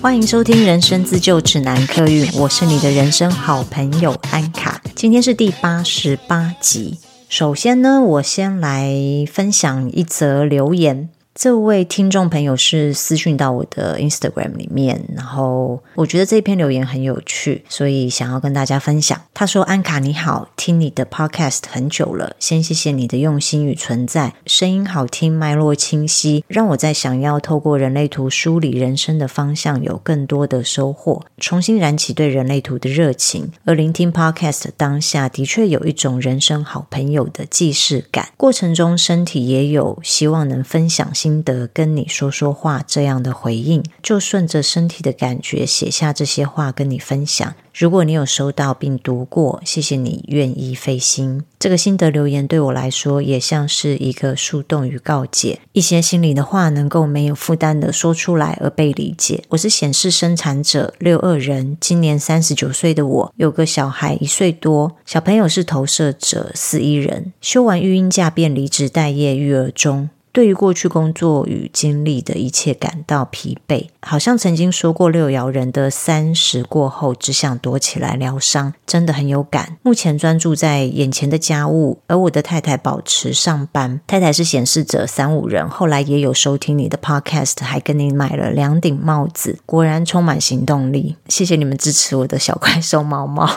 欢迎收听《人生自救指南》客运，我是你的人生好朋友安卡。今天是第八十八集。首先呢，我先来分享一则留言。这位听众朋友是私讯到我的 Instagram 里面，然后我觉得这篇留言很有趣，所以想要跟大家分享。他说：“安卡你好，听你的 Podcast 很久了，先谢谢你的用心与存在，声音好听，脉络清晰，让我在想要透过人类图梳理人生的方向有更多的收获，重新燃起对人类图的热情。而聆听 Podcast 当下的确有一种人生好朋友的既视感，过程中身体也有希望能分享心。”心得跟你说说话，这样的回应，就顺着身体的感觉写下这些话跟你分享。如果你有收到并读过，谢谢你愿意费心。这个心得留言对我来说也像是一个树洞与告解，一些心里的话能够没有负担的说出来而被理解。我是显示生产者六二人，今年三十九岁的我，有个小孩一岁多，小朋友是投射者四一人，休完育婴假便离职待业育儿中。对于过去工作与经历的一切感到疲惫，好像曾经说过六爻人的三十过后只想躲起来疗伤，真的很有感。目前专注在眼前的家务，而我的太太保持上班。太太是显示者三五人，后来也有收听你的 podcast，还跟你买了两顶帽子，果然充满行动力。谢谢你们支持我的小 怪兽猫猫。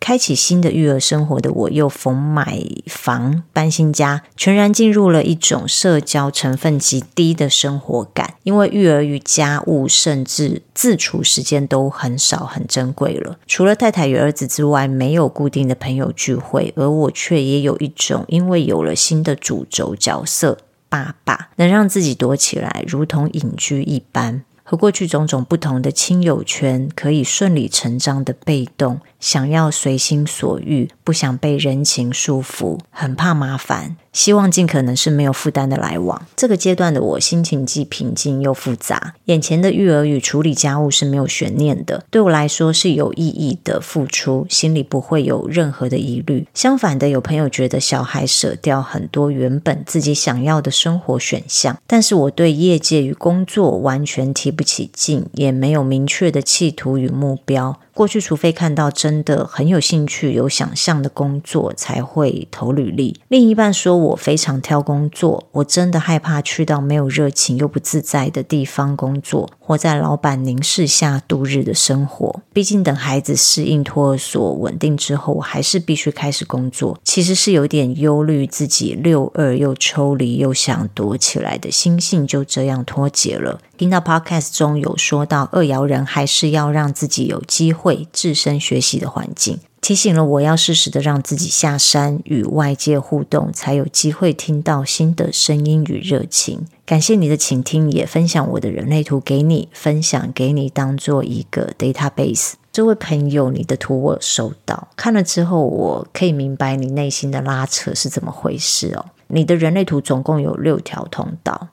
开启新的育儿生活的我，又逢买房搬新家，全然进入了一种社交成分极低的生活感。因为育儿与家务，甚至自处时间都很少，很珍贵了。除了太太与儿子之外，没有固定的朋友聚会，而我却也有一种，因为有了新的主轴角色——爸爸，能让自己躲起来，如同隐居一般。和过去种种不同的亲友圈，可以顺理成章的被动，想要随心所欲，不想被人情束缚，很怕麻烦。希望尽可能是没有负担的来往。这个阶段的我心情既平静又复杂。眼前的育儿与处理家务是没有悬念的，对我来说是有意义的付出，心里不会有任何的疑虑。相反的，有朋友觉得小孩舍掉很多原本自己想要的生活选项，但是我对业界与工作完全提不起劲，也没有明确的企图与目标。过去，除非看到真的很有兴趣、有想象的工作，才会投履历。另一半说我非常挑工作，我真的害怕去到没有热情又不自在的地方工作，活在老板凝视下度日的生活。毕竟，等孩子适应托儿所稳定之后，我还是必须开始工作。其实是有点忧虑自己六二又抽离又想躲起来的心性就这样脱节了。听到 Podcast 中有说到二爻人还是要让自己有机会自身学习的环境，提醒了我要适时的让自己下山与外界互动，才有机会听到新的声音与热情。感谢你的倾听，也分享我的人类图给你，分享给你当做一个 database。这位朋友，你的图我收到，看了之后我可以明白你内心的拉扯是怎么回事哦。你的人类图总共有六条通道。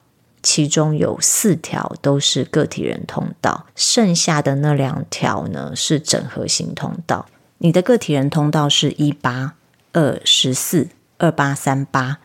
其中有四条都是个体人通道，剩下的那两条呢是整合型通道。你的个体人通道是一八二十四二八三八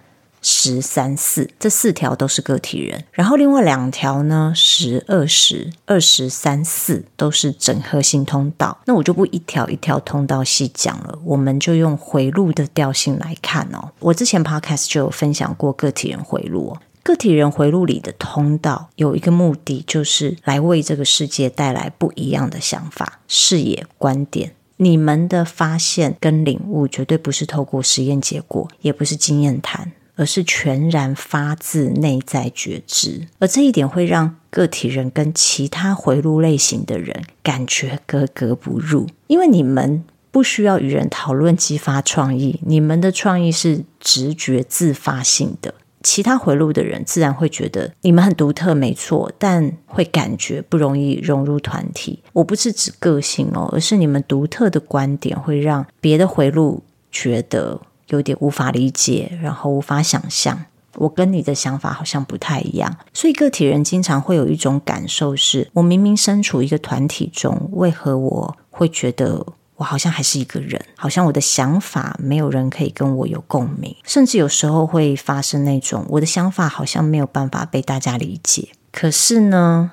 十三四，这四条都是个体人。然后另外两条呢，十二十二十三四都是整合型通道。那我就不一条一条通道细讲了，我们就用回路的调性来看哦。我之前 podcast 就有分享过个体人回路哦。个体人回路里的通道有一个目的，就是来为这个世界带来不一样的想法、视野、观点。你们的发现跟领悟绝对不是透过实验结果，也不是经验谈，而是全然发自内在觉知。而这一点会让个体人跟其他回路类型的人感觉格格不入，因为你们不需要与人讨论激发创意，你们的创意是直觉自发性的。其他回路的人自然会觉得你们很独特，没错，但会感觉不容易融入团体。我不是指个性哦，而是你们独特的观点会让别的回路觉得有点无法理解，然后无法想象。我跟你的想法好像不太一样，所以个体人经常会有一种感受是：我明明身处一个团体中，为何我会觉得我好像还是一个人，好像我的想法没有人可以跟我有共鸣，甚至有时候会发生那种我的想法好像没有办法被大家理解。可是呢，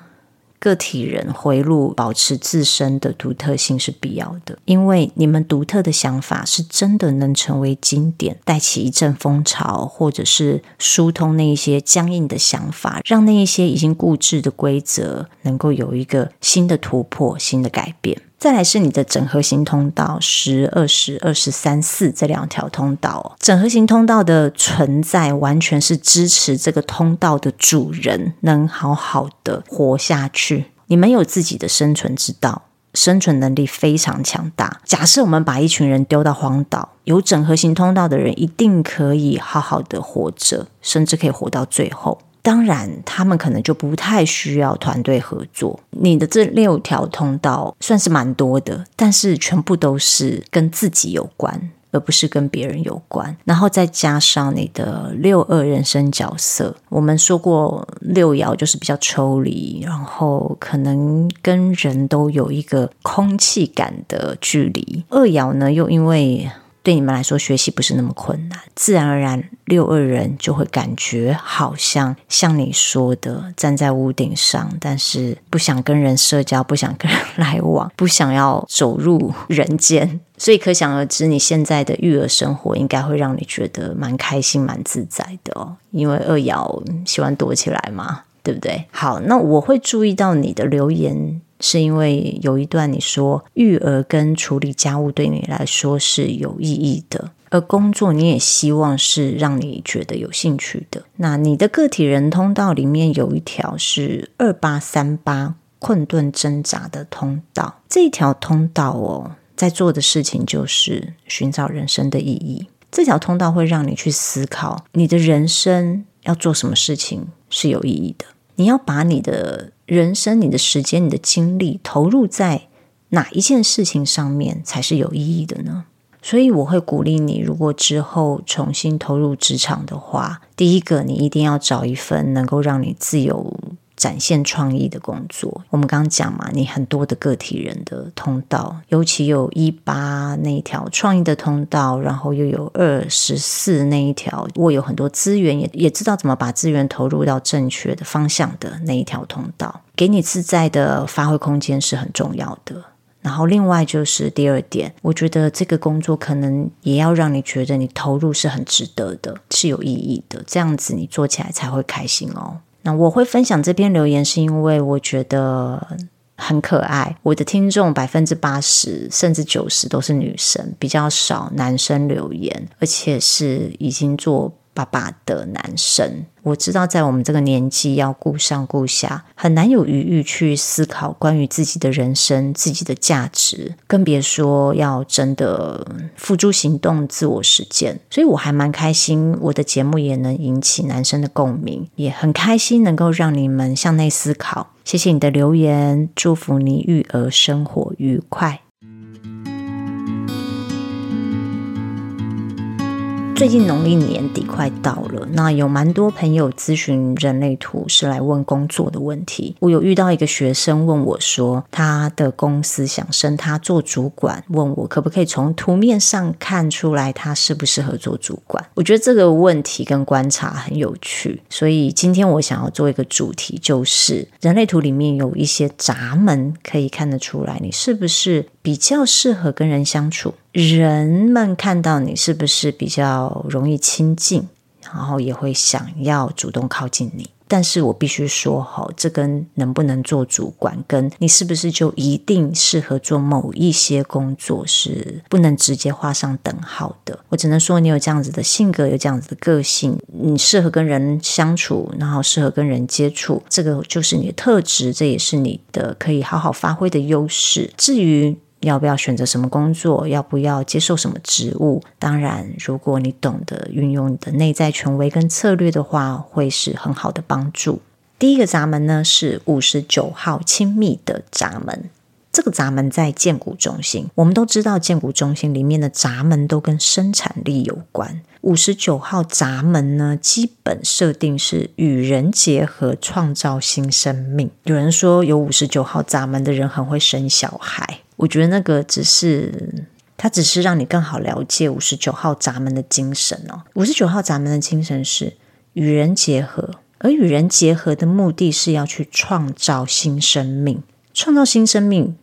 个体人回路保持自身的独特性是必要的，因为你们独特的想法是真的能成为经典，带起一阵风潮，或者是疏通那一些僵硬的想法，让那一些已经固执的规则能够有一个新的突破、新的改变。再来是你的整合型通道，十、二十、二十三、四这两条通道。整合型通道的存在，完全是支持这个通道的主人能好好的活下去。你们有自己的生存之道，生存能力非常强大。假设我们把一群人丢到荒岛，有整合型通道的人一定可以好好的活着，甚至可以活到最后。当然，他们可能就不太需要团队合作。你的这六条通道算是蛮多的，但是全部都是跟自己有关，而不是跟别人有关。然后再加上你的六二人生角色，我们说过六爻就是比较抽离，然后可能跟人都有一个空气感的距离。二爻呢，又因为对你们来说，学习不是那么困难，自然而然，六二人就会感觉好像像你说的，站在屋顶上，但是不想跟人社交，不想跟人 来往，不想要走入人间。所以可想而知，你现在的育儿生活应该会让你觉得蛮开心、蛮自在的哦。因为二爻喜欢躲起来嘛，对不对？好，那我会注意到你的留言。是因为有一段你说育儿跟处理家务对你来说是有意义的，而工作你也希望是让你觉得有兴趣的。那你的个体人通道里面有一条是二八三八困顿挣扎的通道，这条通道哦，在做的事情就是寻找人生的意义。这条通道会让你去思考你的人生要做什么事情是有意义的，你要把你的。人生，你的时间、你的精力投入在哪一件事情上面才是有意义的呢？所以我会鼓励你，如果之后重新投入职场的话，第一个你一定要找一份能够让你自由。展现创意的工作，我们刚刚讲嘛，你很多的个体人的通道，尤其有一八那一条创意的通道，然后又有二十四那一条，我有很多资源，也也知道怎么把资源投入到正确的方向的那一条通道，给你自在的发挥空间是很重要的。然后另外就是第二点，我觉得这个工作可能也要让你觉得你投入是很值得的，是有意义的，这样子你做起来才会开心哦。那我会分享这篇留言，是因为我觉得很可爱。我的听众百分之八十甚至九十都是女生，比较少男生留言，而且是已经做。爸爸的男生，我知道在我们这个年纪要顾上顾下，很难有余裕去思考关于自己的人生、自己的价值，更别说要真的付诸行动、自我实践。所以我还蛮开心，我的节目也能引起男生的共鸣，也很开心能够让你们向内思考。谢谢你的留言，祝福你育儿生活愉快。最近农历年底快到了，那有蛮多朋友咨询人类图是来问工作的问题。我有遇到一个学生问我说，他的公司想升他做主管，问我可不可以从图面上看出来他适不适合做主管。我觉得这个问题跟观察很有趣，所以今天我想要做一个主题，就是人类图里面有一些闸门可以看得出来，你是不是比较适合跟人相处。人们看到你是不是比较容易亲近，然后也会想要主动靠近你。但是我必须说，哈，这跟能不能做主管，跟你是不是就一定适合做某一些工作，是不能直接画上等号的。我只能说，你有这样子的性格，有这样子的个性，你适合跟人相处，然后适合跟人接触，这个就是你的特质，这也是你的可以好好发挥的优势。至于，要不要选择什么工作？要不要接受什么职务？当然，如果你懂得运用你的内在权威跟策略的话，会是很好的帮助。第一个闸门呢，是五十九号亲密的闸门。这个闸门在荐股中心。我们都知道，荐股中心里面的闸门都跟生产力有关。五十九号闸门呢，基本设定是与人结合，创造新生命。有人说，有五十九号闸门的人很会生小孩。我觉得那个只是，它只是让你更好了解五十九号闸门的精神哦。五十九号闸门的精神是与人结合，而与人结合的目的是要去创造新生命。创造新生命，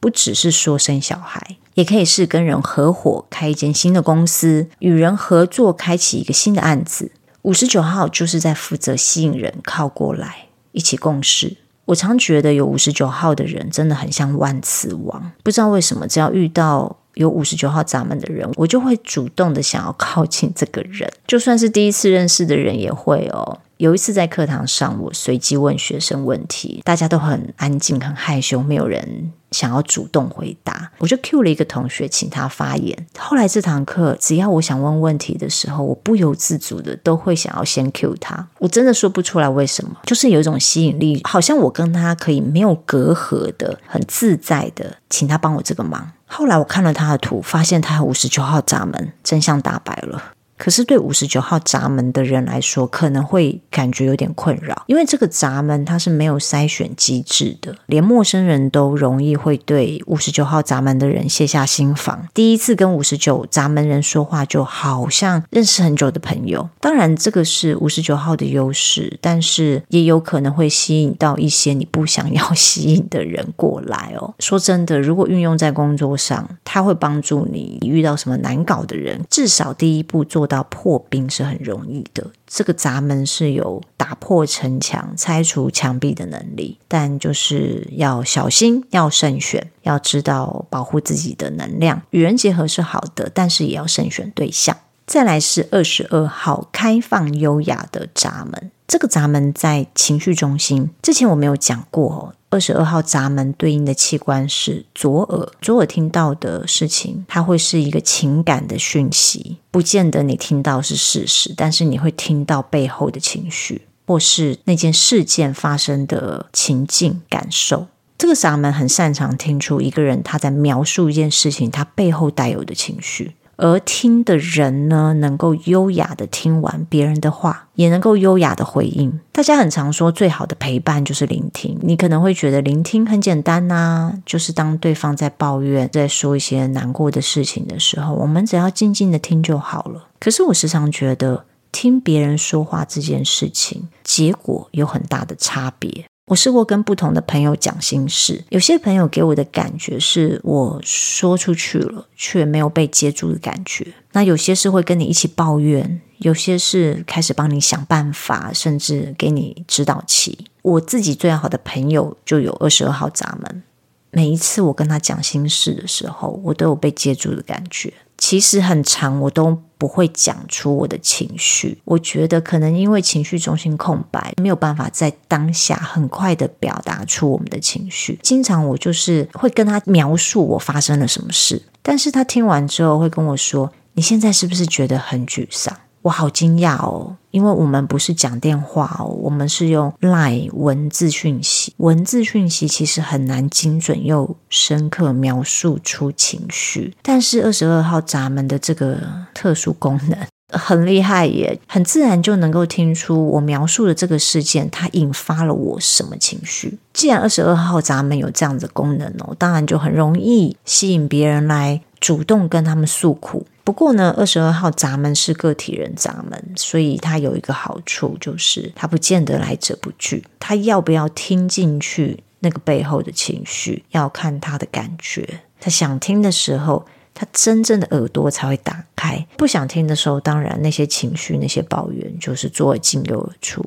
不只是说生小孩，也可以是跟人合伙开一间新的公司，与人合作开启一个新的案子。五十九号就是在负责吸引人靠过来，一起共事。我常觉得有五十九号的人真的很像万磁王，不知道为什么，只要遇到有五十九号闸门的人，我就会主动的想要靠近这个人，就算是第一次认识的人也会哦。有一次在课堂上，我随机问学生问题，大家都很安静、很害羞，没有人想要主动回答。我就 cue 了一个同学，请他发言。后来这堂课，只要我想问问题的时候，我不由自主的都会想要先 cue 他。我真的说不出来为什么，就是有一种吸引力，好像我跟他可以没有隔阂的、很自在的，请他帮我这个忙。后来我看了他的图，发现他有五十九号闸门，真相大白了。可是对五十九号闸门的人来说，可能会感觉有点困扰，因为这个闸门它是没有筛选机制的，连陌生人都容易会对五十九号闸门的人卸下心防。第一次跟五十九闸门人说话，就好像认识很久的朋友。当然，这个是五十九号的优势，但是也有可能会吸引到一些你不想要吸引的人过来哦。说真的，如果运用在工作上，它会帮助你遇到什么难搞的人，至少第一步做。到破冰是很容易的，这个闸门是有打破城墙、拆除墙壁的能力，但就是要小心，要慎选，要知道保护自己的能量。与人结合是好的，但是也要慎选对象。再来是二十二号开放优雅的闸门，这个闸门在情绪中心。之前我没有讲过哦。二十二号闸门对应的器官是左耳，左耳听到的事情，它会是一个情感的讯息，不见得你听到是事实，但是你会听到背后的情绪，或是那件事件发生的情境感受。这个闸门很擅长听出一个人他在描述一件事情，他背后带有的情绪。而听的人呢，能够优雅的听完别人的话，也能够优雅的回应。大家很常说，最好的陪伴就是聆听。你可能会觉得聆听很简单呐，就是当对方在抱怨、在说一些难过的事情的时候，我们只要静静的听就好了。可是我时常觉得，听别人说话这件事情，结果有很大的差别。我试过跟不同的朋友讲心事，有些朋友给我的感觉是我说出去了，却没有被接住的感觉。那有些是会跟你一起抱怨，有些是开始帮你想办法，甚至给你指导棋。我自己最好的朋友就有二十二号闸门，每一次我跟他讲心事的时候，我都有被接住的感觉。其实很长，我都不会讲出我的情绪。我觉得可能因为情绪中心空白，没有办法在当下很快的表达出我们的情绪。经常我就是会跟他描述我发生了什么事，但是他听完之后会跟我说：“你现在是不是觉得很沮丧？”我好惊讶哦，因为我们不是讲电话哦，我们是用 LINE 文字讯息。文字讯息其实很难精准又深刻描述出情绪，但是二十二号闸门的这个特殊功能很厉害耶，很自然就能够听出我描述的这个事件，它引发了我什么情绪。既然二十二号闸门有这样的功能哦，当然就很容易吸引别人来主动跟他们诉苦。不过呢，二十二号闸门是个体人闸门，所以它有一个好处，就是它不见得来者不拒。他要不要听进去那个背后的情绪，要看他的感觉。他想听的时候，他真正的耳朵才会打开；不想听的时候，当然那些情绪、那些抱怨，就是左耳进右耳出。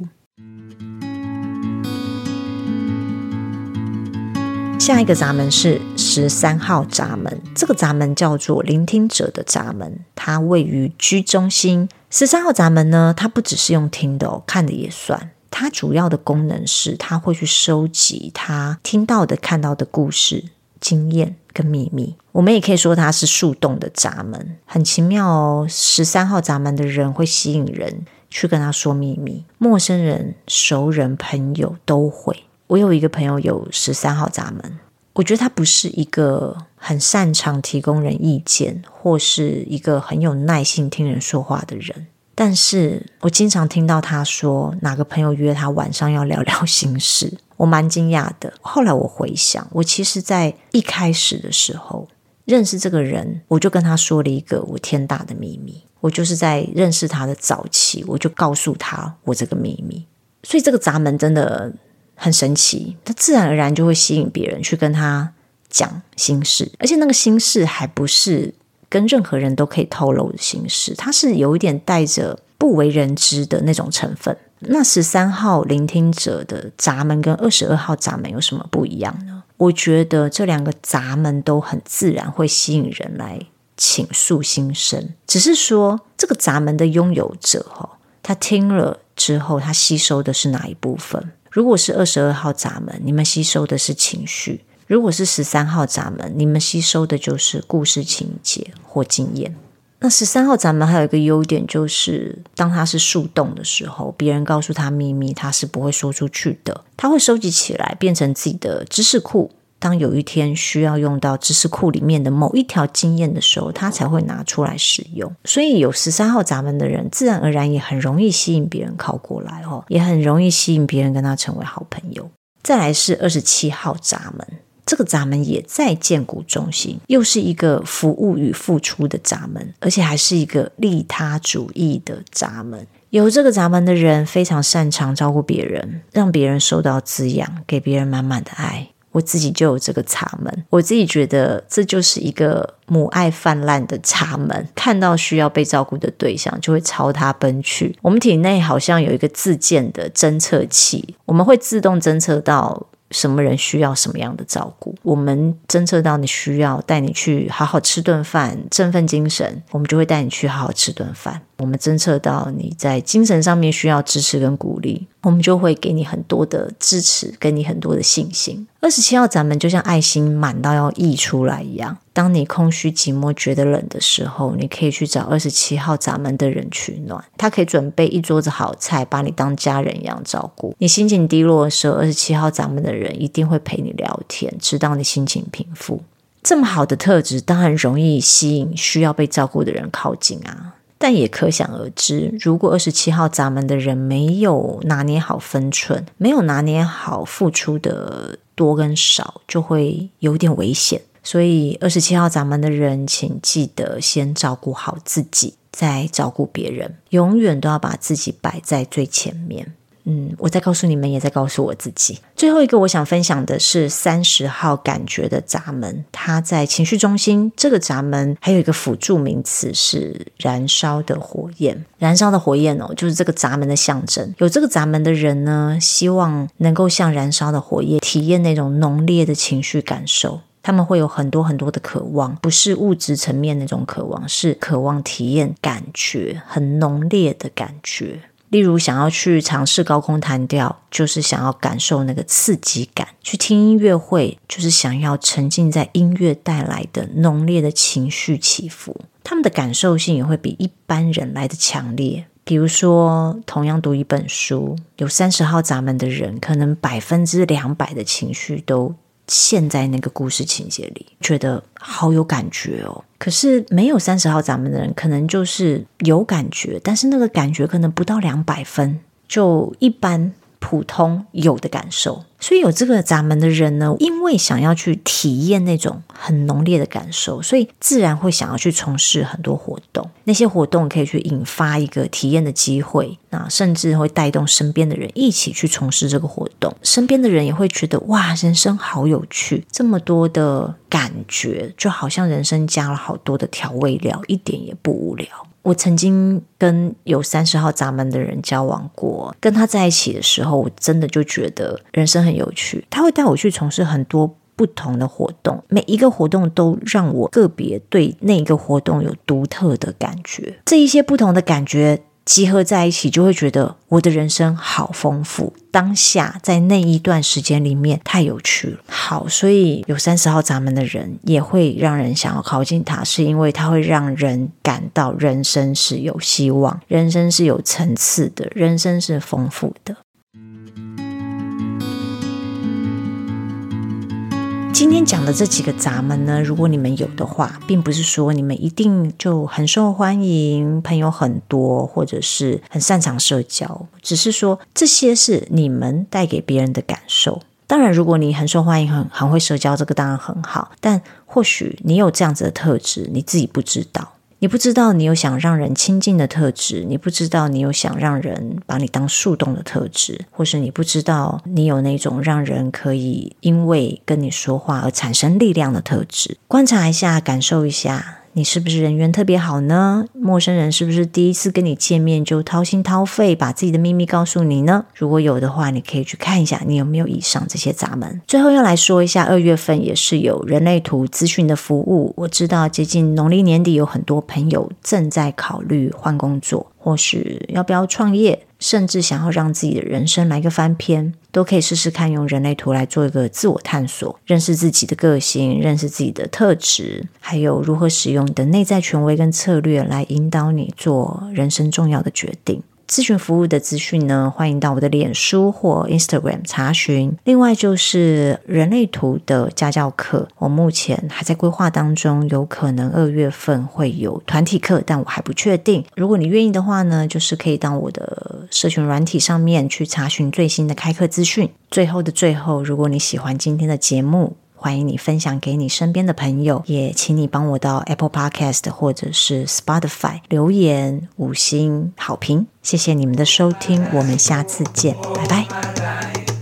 下一个闸门是十三号闸门，这个闸门叫做聆听者的闸门，它位于居中心。十三号闸门呢，它不只是用听的哦，看的也算。它主要的功能是，它会去收集他听到的、看到的故事、经验跟秘密。我们也可以说它是树洞的闸门，很奇妙哦。十三号闸门的人会吸引人去跟他说秘密，陌生人、熟人、朋友都会。我有一个朋友有十三号闸门，我觉得他不是一个很擅长提供人意见，或是一个很有耐心听人说话的人。但是我经常听到他说哪个朋友约他晚上要聊聊心事，我蛮惊讶的。后来我回想，我其实在一开始的时候认识这个人，我就跟他说了一个我天大的秘密。我就是在认识他的早期，我就告诉他我这个秘密。所以这个闸门真的很神奇，他自然而然就会吸引别人去跟他讲心事，而且那个心事还不是。跟任何人都可以透露的心事，它是有一点带着不为人知的那种成分。那十三号聆听者的闸门跟二十二号闸门有什么不一样呢？我觉得这两个闸门都很自然会吸引人来倾诉心声，只是说这个闸门的拥有者哈，他听了之后，他吸收的是哪一部分？如果是二十二号闸门，你们吸收的是情绪。如果是十三号闸门，你们吸收的就是故事情节或经验。那十三号闸门还有一个优点，就是当它是树洞的时候，别人告诉他秘密，他是不会说出去的。他会收集起来，变成自己的知识库。当有一天需要用到知识库里面的某一条经验的时候，他才会拿出来使用。所以有十三号闸门的人，自然而然也很容易吸引别人靠过来哦，也很容易吸引别人跟他成为好朋友。再来是二十七号闸门。这个闸门也在荐骨中心，又是一个服务与付出的闸门，而且还是一个利他主义的闸门。有这个闸门的人非常擅长照顾别人，让别人受到滋养，给别人满满的爱。我自己就有这个茶门，我自己觉得这就是一个母爱泛滥的茶门。看到需要被照顾的对象，就会朝他奔去。我们体内好像有一个自建的侦测器，我们会自动侦测到。什么人需要什么样的照顾？我们侦测到你需要带你去好好吃顿饭，振奋精神，我们就会带你去好好吃顿饭。我们侦测到你在精神上面需要支持跟鼓励，我们就会给你很多的支持，给你很多的信心。二十七号闸门就像爱心满到要溢出来一样，当你空虚寂寞觉得冷的时候，你可以去找二十七号闸门的人取暖，他可以准备一桌子好菜，把你当家人一样照顾。你心情低落的时候，二十七号闸门的人一定会陪你聊天，直到你心情平复。这么好的特质，当然容易吸引需要被照顾的人靠近啊。但也可想而知，如果二十七号闸门的人没有拿捏好分寸，没有拿捏好付出的多跟少，就会有点危险。所以，二十七号闸门的人，请记得先照顾好自己，再照顾别人，永远都要把自己摆在最前面。嗯，我在告诉你们，也在告诉我自己。最后一个我想分享的是三十号感觉的闸门，它在情绪中心。这个闸门还有一个辅助名词是燃烧的火焰，燃烧的火焰哦，就是这个闸门的象征。有这个闸门的人呢，希望能够像燃烧的火焰，体验那种浓烈的情绪感受。他们会有很多很多的渴望，不是物质层面那种渴望，是渴望体验感觉，很浓烈的感觉。例如，想要去尝试高空弹跳，就是想要感受那个刺激感；去听音乐会，就是想要沉浸在音乐带来的浓烈的情绪起伏。他们的感受性也会比一般人来得强烈。比如说，同样读一本书，有三十号闸门的人，可能百分之两百的情绪都陷在那个故事情节里，觉得好有感觉哦。可是没有三十号掌门的人，可能就是有感觉，但是那个感觉可能不到两百分，就一般。普通有的感受，所以有这个闸门的人呢，因为想要去体验那种很浓烈的感受，所以自然会想要去从事很多活动。那些活动可以去引发一个体验的机会，那甚至会带动身边的人一起去从事这个活动。身边的人也会觉得哇，人生好有趣，这么多的感觉，就好像人生加了好多的调味料，一点也不无聊。我曾经跟有三十号闸门的人交往过，跟他在一起的时候，我真的就觉得人生很有趣。他会带我去从事很多不同的活动，每一个活动都让我个别对那一个活动有独特的感觉。这一些不同的感觉。集合在一起，就会觉得我的人生好丰富。当下在那一段时间里面太有趣了。好，所以有三十号闸门的人也会让人想要靠近他，是因为他会让人感到人生是有希望，人生是有层次的，人生是丰富的。今天讲的这几个闸门呢，如果你们有的话，并不是说你们一定就很受欢迎，朋友很多，或者是很擅长社交，只是说这些是你们带给别人的感受。当然，如果你很受欢迎，很很会社交，这个当然很好。但或许你有这样子的特质，你自己不知道。你不知道你有想让人亲近的特质，你不知道你有想让人把你当树洞的特质，或是你不知道你有那种让人可以因为跟你说话而产生力量的特质。观察一下，感受一下。你是不是人缘特别好呢？陌生人是不是第一次跟你见面就掏心掏肺把自己的秘密告诉你呢？如果有的话，你可以去看一下你有没有以上这些闸门。最后要来说一下，二月份也是有人类图资讯的服务。我知道接近农历年底，有很多朋友正在考虑换工作。或是要不要创业，甚至想要让自己的人生来个翻篇，都可以试试看用人类图来做一个自我探索，认识自己的个性，认识自己的特质，还有如何使用你的内在权威跟策略来引导你做人生重要的决定。咨询服务的资讯呢，欢迎到我的脸书或 Instagram 查询。另外就是人类图的家教课，我目前还在规划当中，有可能二月份会有团体课，但我还不确定。如果你愿意的话呢，就是可以到我的社群软体上面去查询最新的开课资讯。最后的最后，如果你喜欢今天的节目，欢迎你分享给你身边的朋友，也请你帮我到 Apple Podcast 或者是 Spotify 留言五星好评，谢谢你们的收听，我们下次见，拜拜。